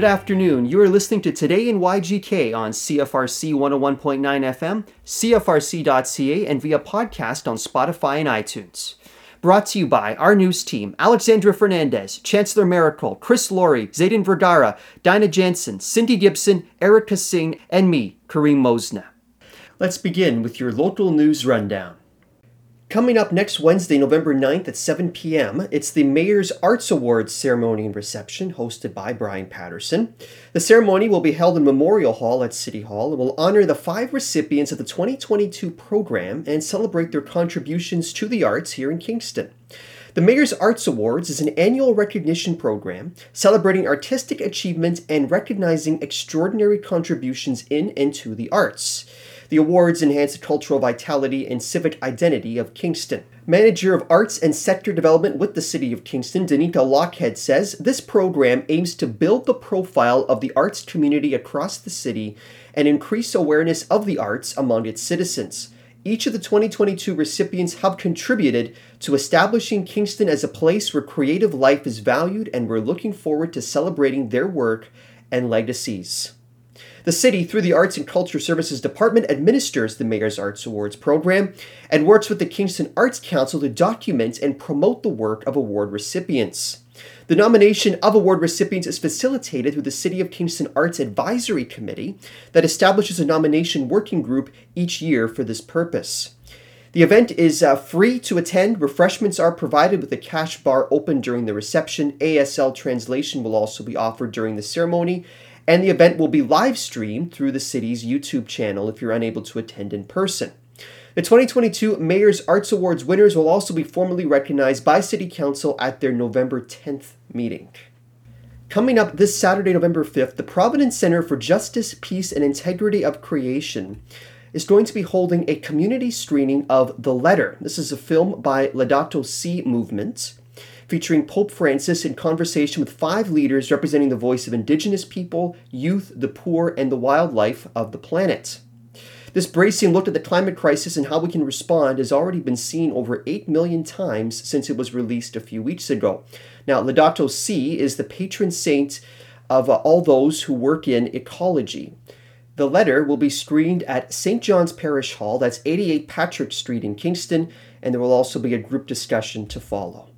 Good afternoon. You are listening to Today in YGK on CFRC 101.9 FM, CFRC.ca, and via podcast on Spotify and iTunes. Brought to you by our news team Alexandra Fernandez, Chancellor Miracle, Chris Laurie, Zayden Vergara, Dinah Jansen, Cindy Gibson, Erica Singh, and me, Kareem Mosna. Let's begin with your local news rundown. Coming up next Wednesday, November 9th at 7 p.m., it's the Mayor's Arts Awards ceremony and reception hosted by Brian Patterson. The ceremony will be held in Memorial Hall at City Hall and will honor the five recipients of the 2022 program and celebrate their contributions to the arts here in Kingston. The Mayor's Arts Awards is an annual recognition program celebrating artistic achievements and recognizing extraordinary contributions in and to the arts. The awards enhance the cultural vitality and civic identity of Kingston. Manager of Arts and Sector Development with the City of Kingston, Danika Lochhead says this program aims to build the profile of the arts community across the city and increase awareness of the arts among its citizens. Each of the 2022 recipients have contributed to establishing Kingston as a place where creative life is valued, and we're looking forward to celebrating their work and legacies. The city, through the Arts and Culture Services Department, administers the Mayor's Arts Awards program and works with the Kingston Arts Council to document and promote the work of award recipients. The nomination of award recipients is facilitated through the City of Kingston Arts Advisory Committee that establishes a nomination working group each year for this purpose. The event is uh, free to attend. Refreshments are provided with a cash bar open during the reception. ASL translation will also be offered during the ceremony, and the event will be live streamed through the city's YouTube channel if you're unable to attend in person. The 2022 Mayor's Arts Awards winners will also be formally recognized by City Council at their November 10th meeting. Coming up this Saturday, November 5th, the Providence Center for Justice, Peace, and Integrity of Creation is going to be holding a community screening of The Letter. This is a film by Laudato Si Movement featuring Pope Francis in conversation with five leaders representing the voice of indigenous people, youth, the poor, and the wildlife of the planet. This bracing look at the climate crisis and how we can respond has already been seen over 8 million times since it was released a few weeks ago. Now, Laudato Si is the patron saint of uh, all those who work in ecology. The letter will be screened at St. John's Parish Hall, that's 88 Patrick Street in Kingston, and there will also be a group discussion to follow.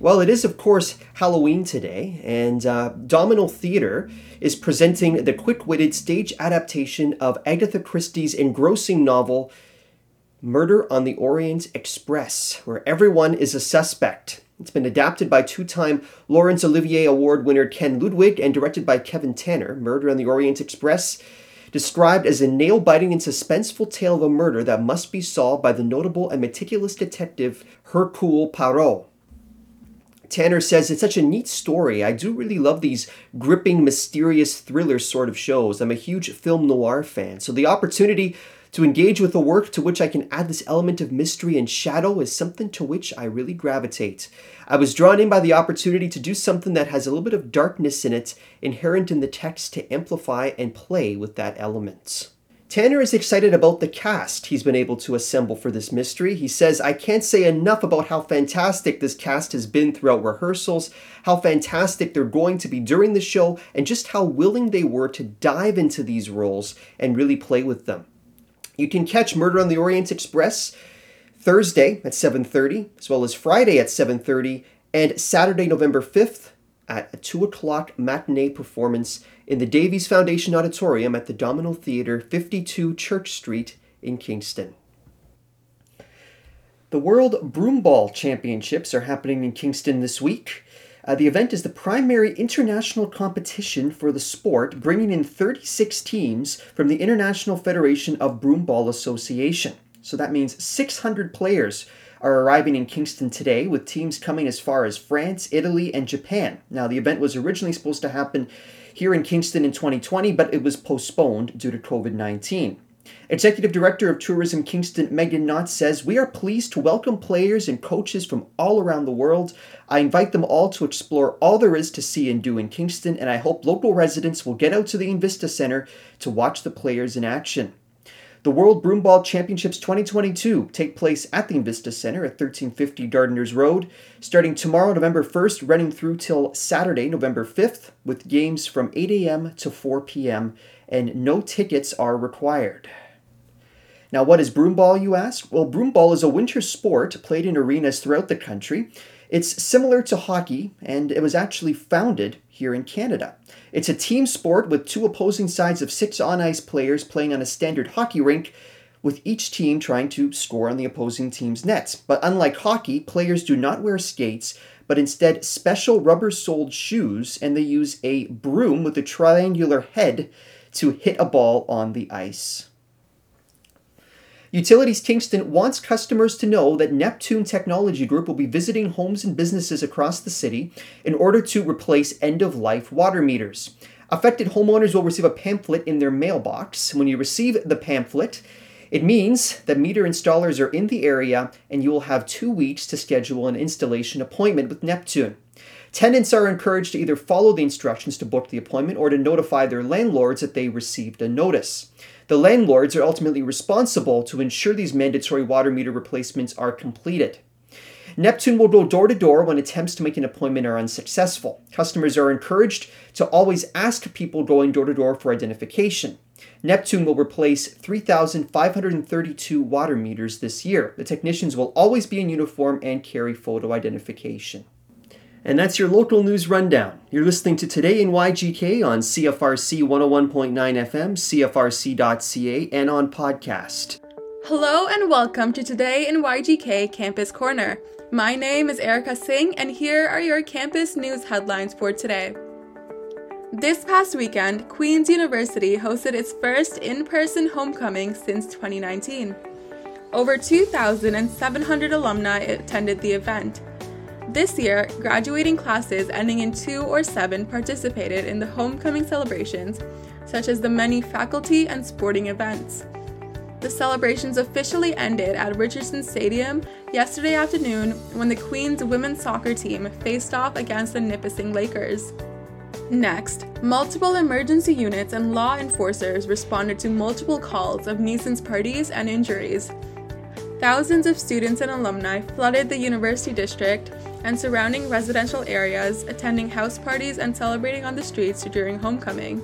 Well, it is, of course, Halloween today, and uh, Domino Theatre is presenting the quick witted stage adaptation of Agatha Christie's engrossing novel, Murder on the Orient Express, where everyone is a suspect. It's been adapted by two time Laurence Olivier Award winner Ken Ludwig and directed by Kevin Tanner. Murder on the Orient Express, described as a nail biting and suspenseful tale of a murder that must be solved by the notable and meticulous detective Hercule Poirot. Tanner says it's such a neat story. I do really love these gripping, mysterious thriller sort of shows. I'm a huge film noir fan, so the opportunity to engage with a work to which I can add this element of mystery and shadow is something to which I really gravitate. I was drawn in by the opportunity to do something that has a little bit of darkness in it, inherent in the text, to amplify and play with that element. Tanner is excited about the cast he's been able to assemble for this mystery. He says, I can't say enough about how fantastic this cast has been throughout rehearsals, how fantastic they're going to be during the show, and just how willing they were to dive into these roles and really play with them. You can catch Murder on the Orient Express Thursday at 7.30, as well as Friday at 7.30, and Saturday, November 5th at a 2 o'clock matinee performance in the Davies Foundation Auditorium at the Domino Theatre, 52 Church Street in Kingston. The World Broomball Championships are happening in Kingston this week. Uh, the event is the primary international competition for the sport, bringing in 36 teams from the International Federation of Broomball Association. So that means 600 players are arriving in Kingston today, with teams coming as far as France, Italy, and Japan. Now, the event was originally supposed to happen here in Kingston in 2020, but it was postponed due to COVID 19. Executive Director of Tourism Kingston, Megan Knott, says, We are pleased to welcome players and coaches from all around the world. I invite them all to explore all there is to see and do in Kingston, and I hope local residents will get out to the Invista Center to watch the players in action. The World Broomball Championships 2022 take place at the Invista Center at 1350 Gardiners Road, starting tomorrow, November 1st, running through till Saturday, November 5th, with games from 8 a.m. to 4 p.m., and no tickets are required. Now, what is broomball, you ask? Well, broomball is a winter sport played in arenas throughout the country. It's similar to hockey, and it was actually founded here in Canada. It's a team sport with two opposing sides of six on ice players playing on a standard hockey rink, with each team trying to score on the opposing team's nets. But unlike hockey, players do not wear skates, but instead special rubber soled shoes, and they use a broom with a triangular head to hit a ball on the ice. Utilities Kingston wants customers to know that Neptune Technology Group will be visiting homes and businesses across the city in order to replace end of life water meters. Affected homeowners will receive a pamphlet in their mailbox. When you receive the pamphlet, it means that meter installers are in the area and you will have two weeks to schedule an installation appointment with Neptune. Tenants are encouraged to either follow the instructions to book the appointment or to notify their landlords that they received a notice. The landlords are ultimately responsible to ensure these mandatory water meter replacements are completed. Neptune will go door to door when attempts to make an appointment are unsuccessful. Customers are encouraged to always ask people going door to door for identification. Neptune will replace 3,532 water meters this year. The technicians will always be in uniform and carry photo identification. And that's your local news rundown. You're listening to Today in YGK on CFRC 101.9 FM, CFRC.ca, and on podcast. Hello and welcome to Today in YGK Campus Corner. My name is Erica Singh, and here are your campus news headlines for today. This past weekend, Queen's University hosted its first in person homecoming since 2019. Over 2,700 alumni attended the event. This year, graduating classes ending in 2 or 7 participated in the homecoming celebrations, such as the many faculty and sporting events. The celebrations officially ended at Richardson Stadium yesterday afternoon when the Queen's women's soccer team faced off against the Nipissing Lakers. Next, multiple emergency units and law enforcers responded to multiple calls of nuisance parties and injuries. Thousands of students and alumni flooded the university district and surrounding residential areas, attending house parties and celebrating on the streets during homecoming.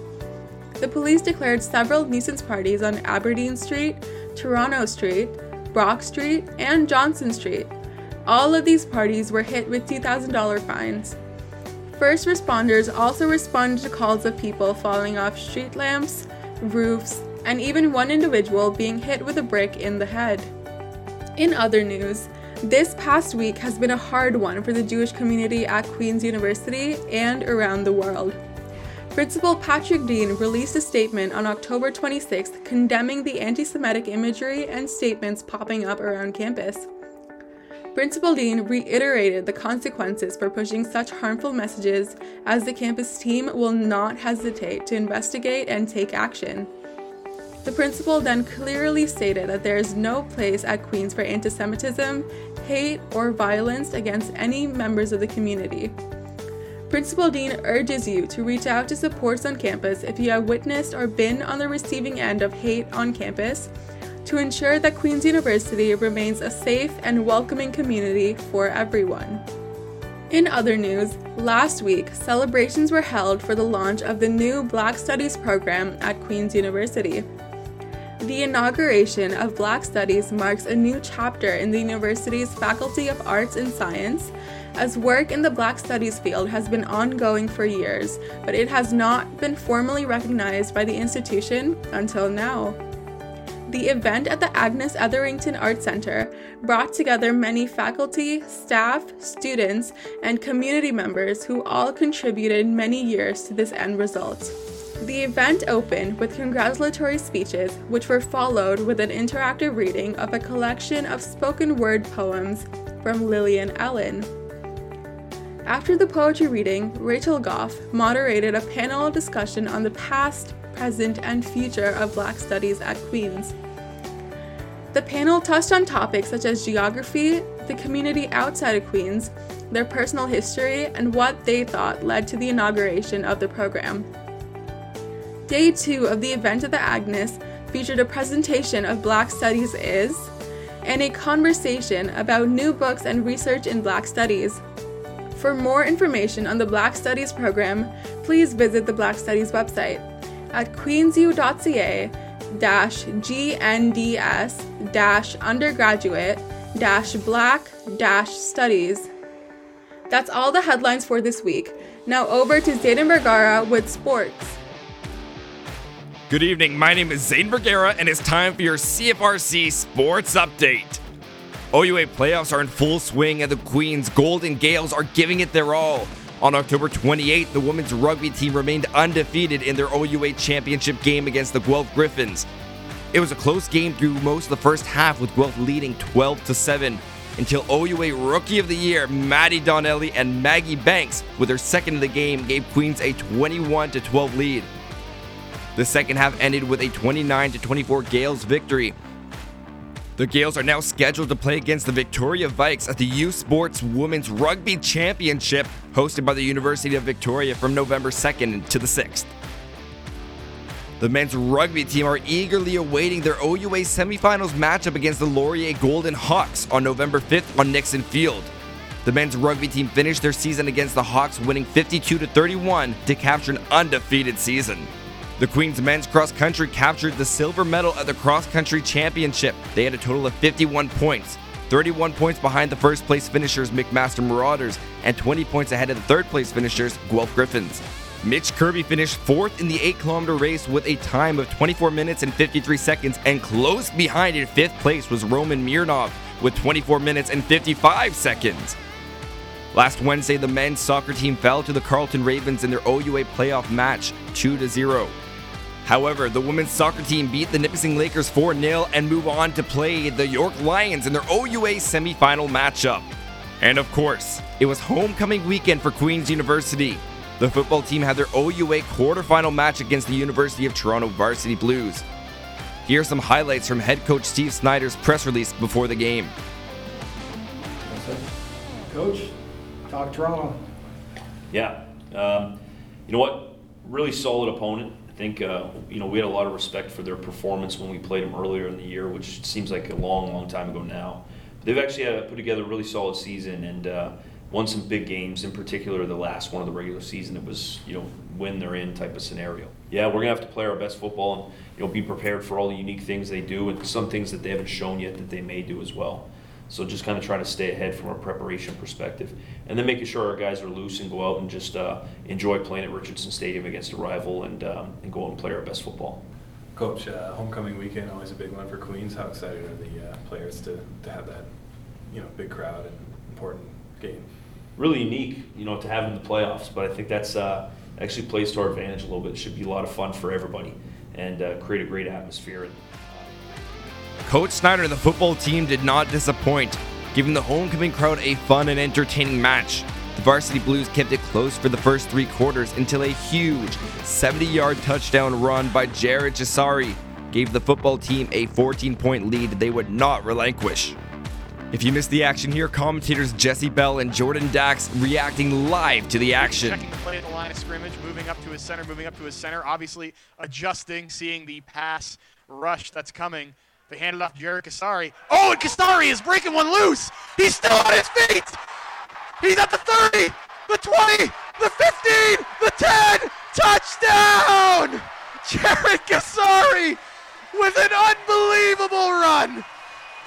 The police declared several nuisance parties on Aberdeen Street, Toronto Street, Brock Street, and Johnson Street. All of these parties were hit with $2,000 fines. First responders also responded to calls of people falling off street lamps, roofs, and even one individual being hit with a brick in the head. In other news, this past week has been a hard one for the Jewish community at Queen's University and around the world. Principal Patrick Dean released a statement on October 26th condemning the anti Semitic imagery and statements popping up around campus. Principal Dean reiterated the consequences for pushing such harmful messages as the campus team will not hesitate to investigate and take action. The principal then clearly stated that there is no place at Queen's for anti Semitism, hate, or violence against any members of the community. Principal Dean urges you to reach out to supports on campus if you have witnessed or been on the receiving end of hate on campus to ensure that Queen's University remains a safe and welcoming community for everyone. In other news, last week celebrations were held for the launch of the new Black Studies program at Queen's University. The inauguration of Black Studies marks a new chapter in the university's Faculty of Arts and Science, as work in the Black Studies field has been ongoing for years, but it has not been formally recognized by the institution until now. The event at the Agnes Etherington Art Center brought together many faculty, staff, students, and community members who all contributed many years to this end result. The event opened with congratulatory speeches, which were followed with an interactive reading of a collection of spoken word poems from Lillian Allen. After the poetry reading, Rachel Goff moderated a panel discussion on the past, present, and future of Black Studies at Queen's. The panel touched on topics such as geography, the community outside of Queen's, their personal history, and what they thought led to the inauguration of the program. Day two of the event at the Agnes featured a presentation of Black Studies is, and a conversation about new books and research in Black Studies. For more information on the Black Studies program, please visit the Black Studies website at queensu.ca gnds undergraduate black studies. That's all the headlines for this week. Now over to Zayden Vergara with sports. Good evening, my name is Zayden Vergara, and it's time for your CFRC Sports Update. OUA playoffs are in full swing, and the Queens Golden Gaels are giving it their all. On October 28th, the women's rugby team remained undefeated in their OUA championship game against the Guelph Griffins. It was a close game through most of the first half, with Guelph leading 12 to 7 until OUA Rookie of the Year Maddie Donnelly and Maggie Banks, with their second of the game, gave Queens a 21 to 12 lead. The second half ended with a 29 24 Gaels victory. The Gaels are now scheduled to play against the Victoria Vikes at the U Sports Women's Rugby Championship, hosted by the University of Victoria from November 2nd to the 6th. The men's rugby team are eagerly awaiting their OUA semifinals matchup against the Laurier Golden Hawks on November 5th on Nixon Field. The men's rugby team finished their season against the Hawks, winning 52 31 to capture an undefeated season. The Queens men's cross country captured the silver medal at the cross country championship. They had a total of 51 points, 31 points behind the first place finishers McMaster Marauders, and 20 points ahead of the third place finishers Guelph Griffins. Mitch Kirby finished fourth in the 8 kilometer race with a time of 24 minutes and 53 seconds, and close behind in fifth place was Roman Mirnov with 24 minutes and 55 seconds. Last Wednesday, the men's soccer team fell to the Carleton Ravens in their OUA playoff match 2 0. However, the women's soccer team beat the Nipissing Lakers 4 0 and move on to play the York Lions in their OUA semifinal matchup. And of course, it was homecoming weekend for Queen's University. The football team had their OUA quarterfinal match against the University of Toronto Varsity Blues. Here are some highlights from head coach Steve Snyder's press release before the game. Coach, talk Toronto. Yeah, um, you know what? Really solid opponent. I think uh, you know we had a lot of respect for their performance when we played them earlier in the year, which seems like a long, long time ago now. But they've actually had, put together a really solid season, and uh, won some big games, in particular the last one of the regular season. It was, you know, win they're in type of scenario. Yeah, we're gonna have to play our best football and you know be prepared for all the unique things they do and some things that they haven't shown yet that they may do as well. So just kind of try to stay ahead from a preparation perspective, and then making sure our guys are loose and go out and just uh, enjoy playing at Richardson Stadium against a rival and um, and go out and play our best football. Coach, uh, homecoming weekend always a big one for Queens. How excited are the uh, players to, to have that, you know, big crowd and important game? really unique, you know, to have in the playoffs. But I think that's uh, actually plays to our advantage a little bit. It should be a lot of fun for everybody and uh, create a great atmosphere. Coach Snyder and the football team did not disappoint, giving the homecoming crowd a fun and entertaining match. The Varsity Blues kept it close for the first three quarters until a huge 70 yard touchdown run by Jared Chisari gave the football team a 14 point lead they would not relinquish. If you missed the action here, commentators Jesse Bell and Jordan Dax reacting live to the action. Checking the play at the line of scrimmage, moving up to his center, moving up to his center, obviously adjusting, seeing the pass rush that's coming. They hand it off to Jared Chisari. Oh, and Chisari is breaking one loose. He's still on his feet. He's at the 30, the 20, the 15, the 10. Touchdown! Jared Chisari with an unbelievable run.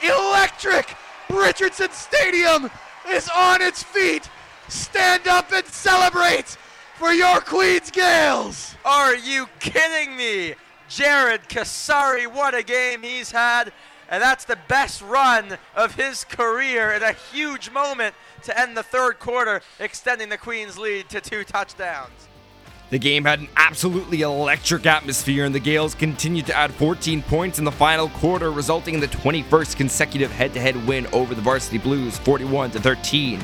Electric Richardson Stadium is on its feet. Stand up and celebrate for your Queens Gaels. Are you kidding me? Jared Chisari, what a game he's had. And that's the best run of his career in a huge moment to end the third quarter, extending the Queens lead to two touchdowns. The game had an absolutely electric atmosphere, and the Gaels continued to add 14 points in the final quarter, resulting in the 21st consecutive head to head win over the Varsity Blues, 41 13.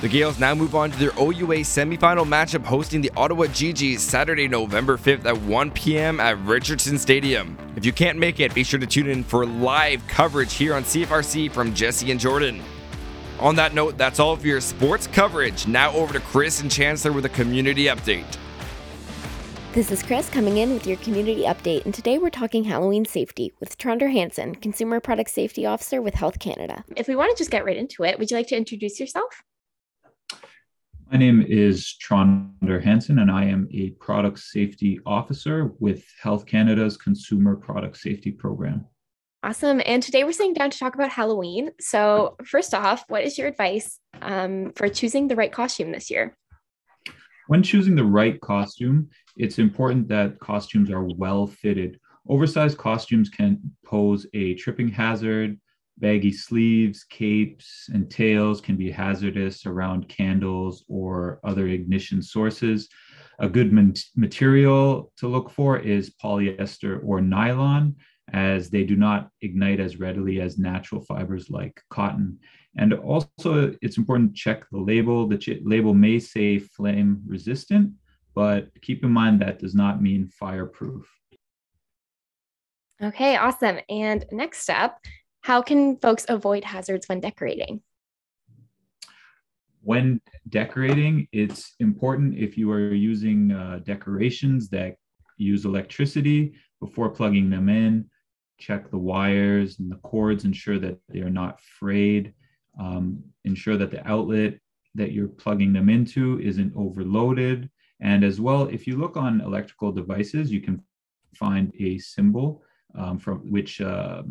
The Gaels now move on to their OUA semifinal matchup hosting the Ottawa Gee-Gees Saturday, November 5th at 1 p.m. at Richardson Stadium. If you can't make it, be sure to tune in for live coverage here on CFRC from Jesse and Jordan. On that note, that's all for your sports coverage. Now over to Chris and Chancellor with a community update. This is Chris coming in with your community update, and today we're talking Halloween safety with Tronder Hansen, Consumer Product Safety Officer with Health Canada. If we want to just get right into it, would you like to introduce yourself? My name is Tronder Hansen, and I am a Product Safety Officer with Health Canada's Consumer Product Safety Program. Awesome. And today we're sitting down to talk about Halloween. So, first off, what is your advice um, for choosing the right costume this year? When choosing the right costume, it's important that costumes are well fitted. Oversized costumes can pose a tripping hazard. Baggy sleeves, capes, and tails can be hazardous around candles or other ignition sources. A good material to look for is polyester or nylon, as they do not ignite as readily as natural fibers like cotton. And also, it's important to check the label. The ch- label may say flame resistant, but keep in mind that does not mean fireproof. Okay, awesome. And next up, how can folks avoid hazards when decorating? When decorating, it's important if you are using uh, decorations that use electricity before plugging them in, check the wires and the cords, ensure that they are not frayed um, ensure that the outlet that you're plugging them into isn't overloaded. And as well, if you look on electrical devices, you can find a symbol um, from which uh,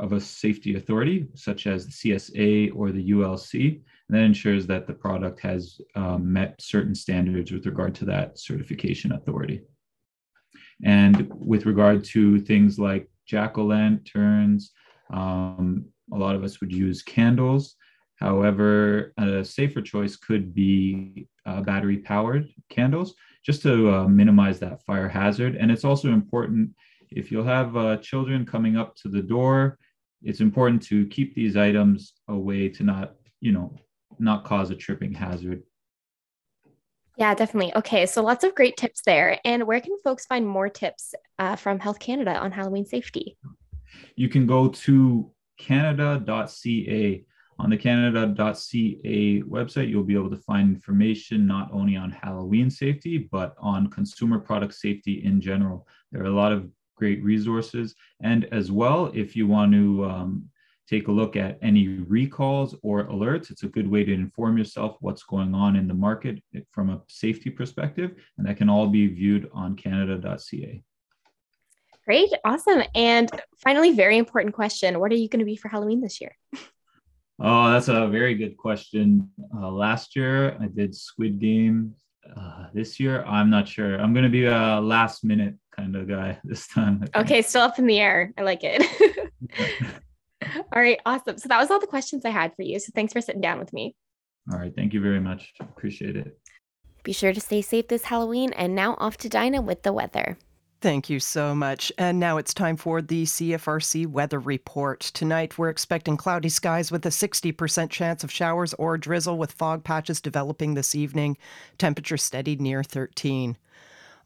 of a safety authority, such as the CSA or the ULC. And that ensures that the product has um, met certain standards with regard to that certification authority. And with regard to things like jack o' lanterns, um, a lot of us would use candles. However, a safer choice could be uh, battery powered candles just to uh, minimize that fire hazard. And it's also important if you'll have uh, children coming up to the door, it's important to keep these items away to not, you know, not cause a tripping hazard. Yeah, definitely. Okay, so lots of great tips there. And where can folks find more tips uh, from Health Canada on Halloween safety? You can go to canada.ca. On the canada.ca website, you'll be able to find information not only on Halloween safety, but on consumer product safety in general. There are a lot of great resources. And as well, if you want to um, take a look at any recalls or alerts, it's a good way to inform yourself what's going on in the market from a safety perspective. And that can all be viewed on canada.ca. Great. Awesome. And finally, very important question What are you going to be for Halloween this year? Oh, that's a very good question. Uh, last year I did Squid Game. Uh, this year, I'm not sure. I'm going to be a last minute kind of guy this time. Okay, still up in the air. I like it. all right, awesome. So that was all the questions I had for you. So thanks for sitting down with me. All right, thank you very much. Appreciate it. Be sure to stay safe this Halloween. And now off to Dinah with the weather. Thank you so much. And now it's time for the CFRC weather report. Tonight, we're expecting cloudy skies with a 60% chance of showers or drizzle with fog patches developing this evening. Temperature steady near 13.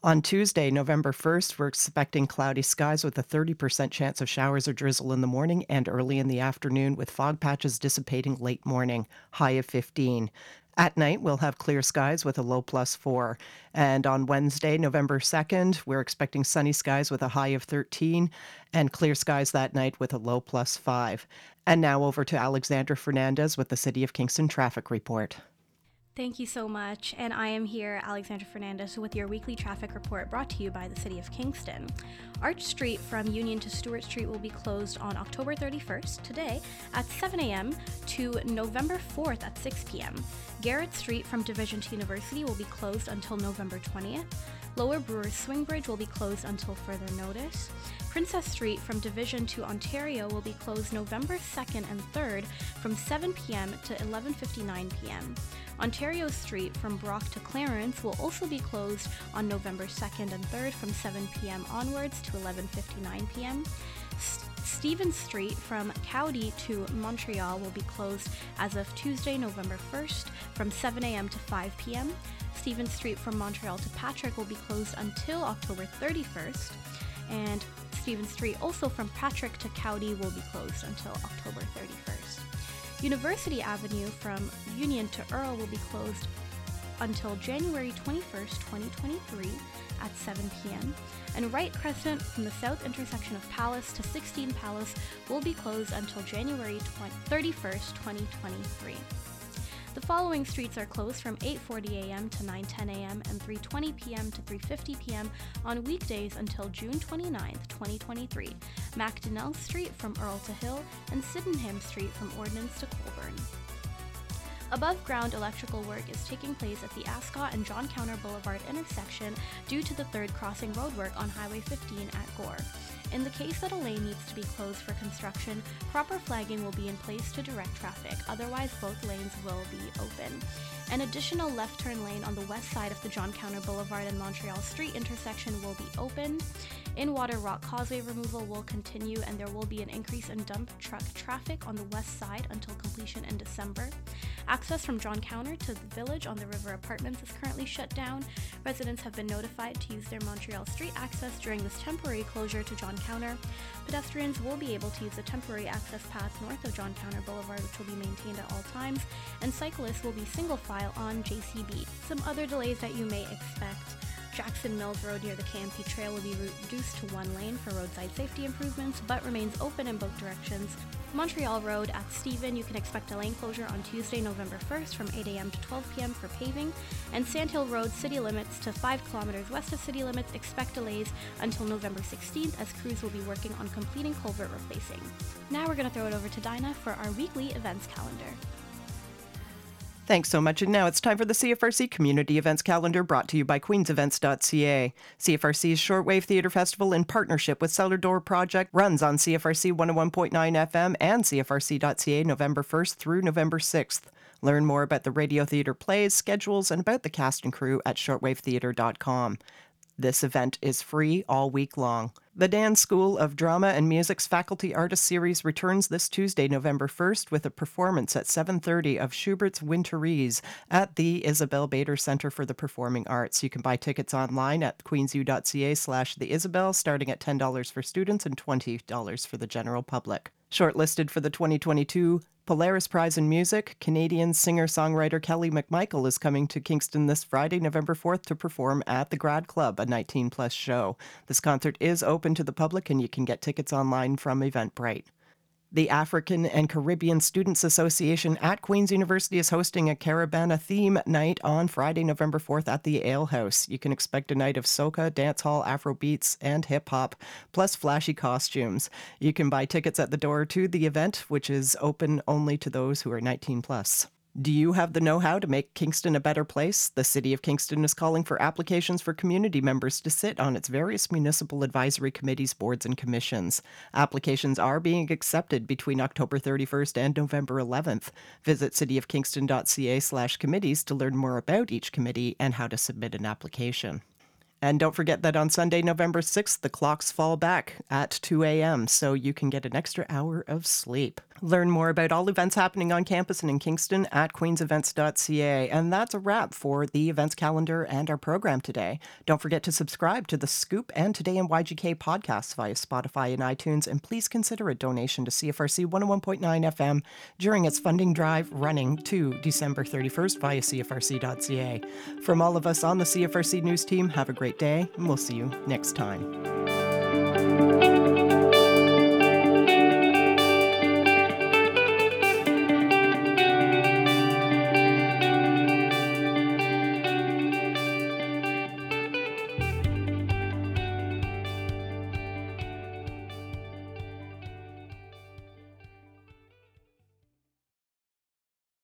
On Tuesday, November 1st, we're expecting cloudy skies with a 30% chance of showers or drizzle in the morning and early in the afternoon, with fog patches dissipating late morning, high of 15. At night, we'll have clear skies with a low plus four. And on Wednesday, November 2nd, we're expecting sunny skies with a high of 13 and clear skies that night with a low plus five. And now over to Alexandra Fernandez with the City of Kingston traffic report. Thank you so much. And I am here, Alexandra Fernandez, with your weekly traffic report brought to you by the City of Kingston. Arch Street from Union to Stewart Street will be closed on October 31st, today, at 7 a.m. to November 4th at 6 p.m. Garrett Street from Division to University will be closed until November 20th. Lower Brewers Swing Bridge will be closed until further notice. Princess Street from Division to Ontario will be closed November 2nd and 3rd from 7 p.m. to 11:59 p.m. Ontario Street from Brock to Clarence will also be closed on November 2nd and 3rd from 7 p.m. onwards to 11:59 p.m. Stevens Street from Coady to Montreal will be closed as of Tuesday, November 1st from 7 a.m. to 5 p.m. Stevens Street from Montreal to Patrick will be closed until October 31st. And Stephen Street, also from Patrick to Coady, will be closed until October 31st. University Avenue from Union to Earl will be closed until January 21st, 2023. at 7 p.m., and Wright Crescent from the south intersection of Palace to 16 Palace will be closed until January 20- 31st, 2023. The following streets are closed from 8:40 a.m. to 9:10 a.m. and 3:20 p.m. to 3:50 p.m. on weekdays until June 29, 2023. Macdonnell Street from Earl to Hill and Sydenham Street from Ordnance to Colborne. Above ground electrical work is taking place at the Ascot and John Counter Boulevard intersection due to the third crossing roadwork on Highway 15 at Gore. In the case that a lane needs to be closed for construction, proper flagging will be in place to direct traffic, otherwise, both lanes will be open. An additional left turn lane on the west side of the John Counter Boulevard and Montreal Street intersection will be opened. In Water Rock Causeway removal will continue, and there will be an increase in dump truck traffic on the west side until completion in December. Access from John Counter to the village on the River Apartments is currently shut down. Residents have been notified to use their Montreal Street access during this temporary closure to John Counter. Pedestrians will be able to use the temporary access path north of John Counter Boulevard, which will be maintained at all times, and cyclists will be single file on JCB. Some other delays that you may expect. Jackson Mills Road near the K&P Trail will be reduced to one lane for roadside safety improvements, but remains open in both directions. Montreal Road at Stephen, you can expect a lane closure on Tuesday, November 1st from 8 a.m. to 12 p.m. for paving. And Sandhill Road city limits to 5 kilometers west of city limits expect delays until November 16th as crews will be working on completing culvert replacing. Now we're going to throw it over to Dinah for our weekly events calendar. Thanks so much. And now it's time for the CFRC Community Events Calendar brought to you by queensevents.ca. CFRC's Shortwave Theatre Festival in partnership with Cellar Door Project runs on CFRC 101.9 FM and CFRC.ca November 1st through November 6th. Learn more about the radio theatre plays, schedules, and about the cast and crew at shortwavetheatre.com. This event is free all week long. The Dan School of Drama and Music's Faculty Artist Series returns this Tuesday, November 1st, with a performance at 7:30 of Schubert's Winterreise at the Isabel Bader Center for the Performing Arts. You can buy tickets online at queensu.ca/slash the Isabel, starting at $10 for students and $20 for the general public. Shortlisted for the 2022 Polaris Prize in Music, Canadian singer songwriter Kelly McMichael is coming to Kingston this Friday, November 4th, to perform at the Grad Club, a 19 plus show. This concert is open to the public and you can get tickets online from Eventbrite. The African and Caribbean Students Association at Queen's University is hosting a Caribana theme night on Friday, November 4th at the Ale House. You can expect a night of soca, dancehall, Afrobeats, and hip hop, plus flashy costumes. You can buy tickets at the door to the event, which is open only to those who are 19 plus. Do you have the know how to make Kingston a better place? The City of Kingston is calling for applications for community members to sit on its various municipal advisory committees, boards, and commissions. Applications are being accepted between October 31st and November 11th. Visit cityofkingston.ca slash committees to learn more about each committee and how to submit an application. And don't forget that on Sunday, November 6th, the clocks fall back at 2 a.m., so you can get an extra hour of sleep. Learn more about all events happening on campus and in Kingston at queensevents.ca. And that's a wrap for the events calendar and our program today. Don't forget to subscribe to the Scoop and Today in YGK podcasts via Spotify and iTunes. And please consider a donation to CFRC 101.9 FM during its funding drive running to December 31st via CFRC.ca. From all of us on the CFRC News team, have a great day, and we'll see you next time.